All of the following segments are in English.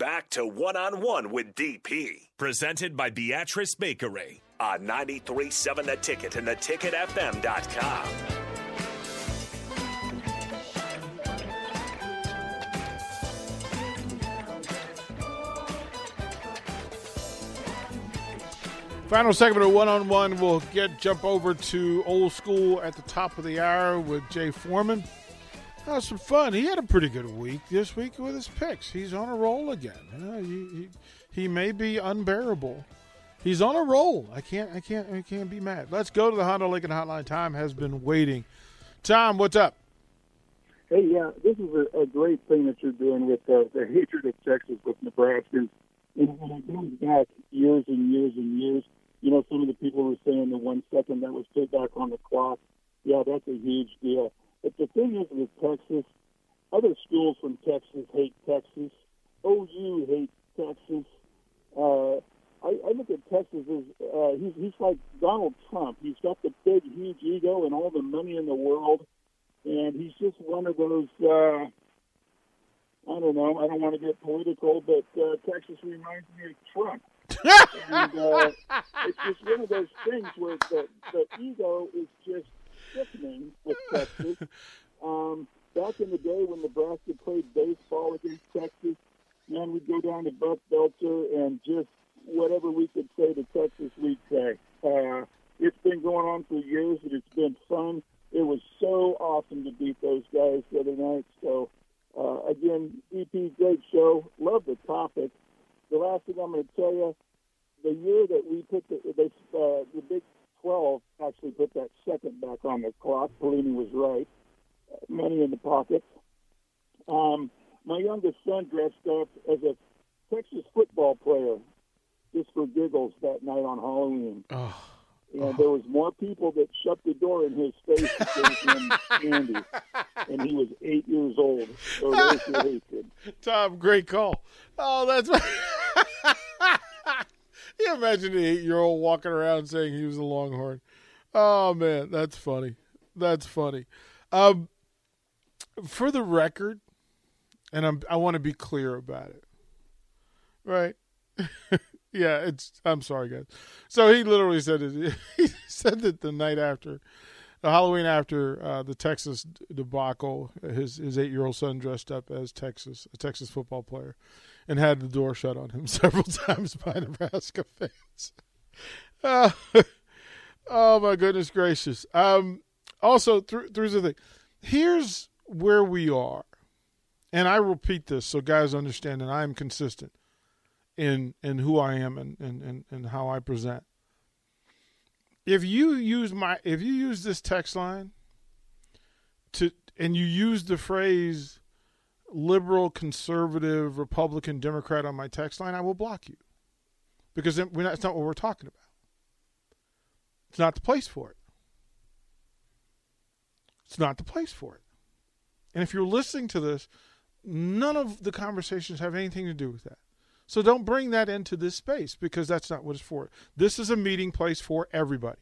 Back to one on one with DP. Presented by Beatrice Bakery on 937 The Ticket and theticketfm.com. Final segment of one on one. We'll get jump over to old school at the top of the hour with Jay Foreman. That was some fun. He had a pretty good week this week with his picks. He's on a roll again. he, he, he may be unbearable. He's on a roll. I can't I can't I can't be mad. Let's go to the Honda Lincoln Hotline. Time has been waiting. Tom, what's up? Hey, yeah, this is a, a great thing that you're doing with uh, the hatred of Texas with Nebraska. And when it goes back years and years and years, you know, some of the people were saying the one second that was put back on the clock. Yeah, that's a huge deal. But the thing is with Texas, other schools from Texas hate Texas. OU hates Texas. Uh, I, I look at Texas as uh, he's he's like Donald Trump. He's got the big, huge ego and all the money in the world, and he's just one of those. Uh, I don't know. I don't want to get political, but uh, Texas reminds me of Trump. and uh, it's just one of those things where the, the ego is just sickening Texas. Um, back in the day when Nebraska played baseball against Texas, man, we'd go down to Buck Beltzer and just whatever we could say to Texas, we'd say. Uh, it's been going on for years, and it's been fun. It was so awesome to beat those guys the other night. So, uh, again, DP, great show. Love the topic. The last thing I'm going to tell you, the year that we put the, they, uh, the Big 12 actually put that second back on the clock. Pelini was right. Uh, money in the pocket. Um, my youngest son dressed up as a Texas football player just for giggles that night on Halloween. Oh. And oh. there was more people that shut the door in his face than candy. And he was eight years old. So. Tom, great call. Oh, that's you imagine the eight year old walking around saying he was a Longhorn? Oh man, that's funny. That's funny. Um, for the record, and I'm, I want to be clear about it. Right? yeah, it's. I'm sorry, guys. So he literally said it. He said that the night after, the Halloween after uh, the Texas debacle, his his eight year old son dressed up as Texas, a Texas football player and had the door shut on him several times by Nebraska fans. Uh, oh my goodness gracious! Um, also, through through the thing. Here's where we are, and I repeat this so guys understand, and I am consistent in in who I am and and, and, and how I present. If you use my if you use this text line to and you use the phrase liberal, conservative, Republican, Democrat on my text line, I will block you because that's not what we're talking about. It's not the place for it. It's not the place for it. And if you're listening to this, none of the conversations have anything to do with that. So don't bring that into this space because that's not what it's for. This is a meeting place for everybody.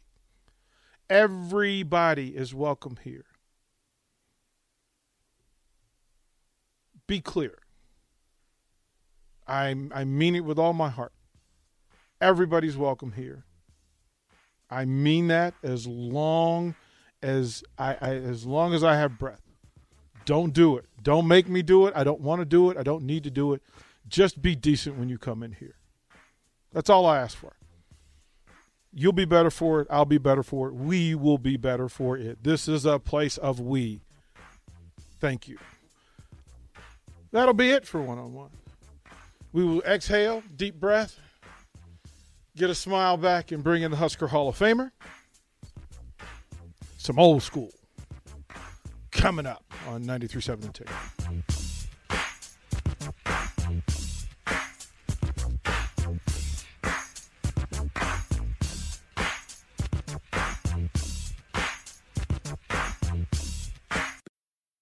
Everybody is welcome here. Be clear. I I mean it with all my heart. Everybody's welcome here. I mean that as long as I, I as long as I have breath. Don't do it. Don't make me do it. I don't want to do it. I don't need to do it. Just be decent when you come in here. That's all I ask for. You'll be better for it. I'll be better for it. We will be better for it. This is a place of we. Thank you. That'll be it for one on one. We will exhale, deep breath, get a smile back, and bring in the Husker Hall of Famer. Some old school coming up on 93.7 The Ticket.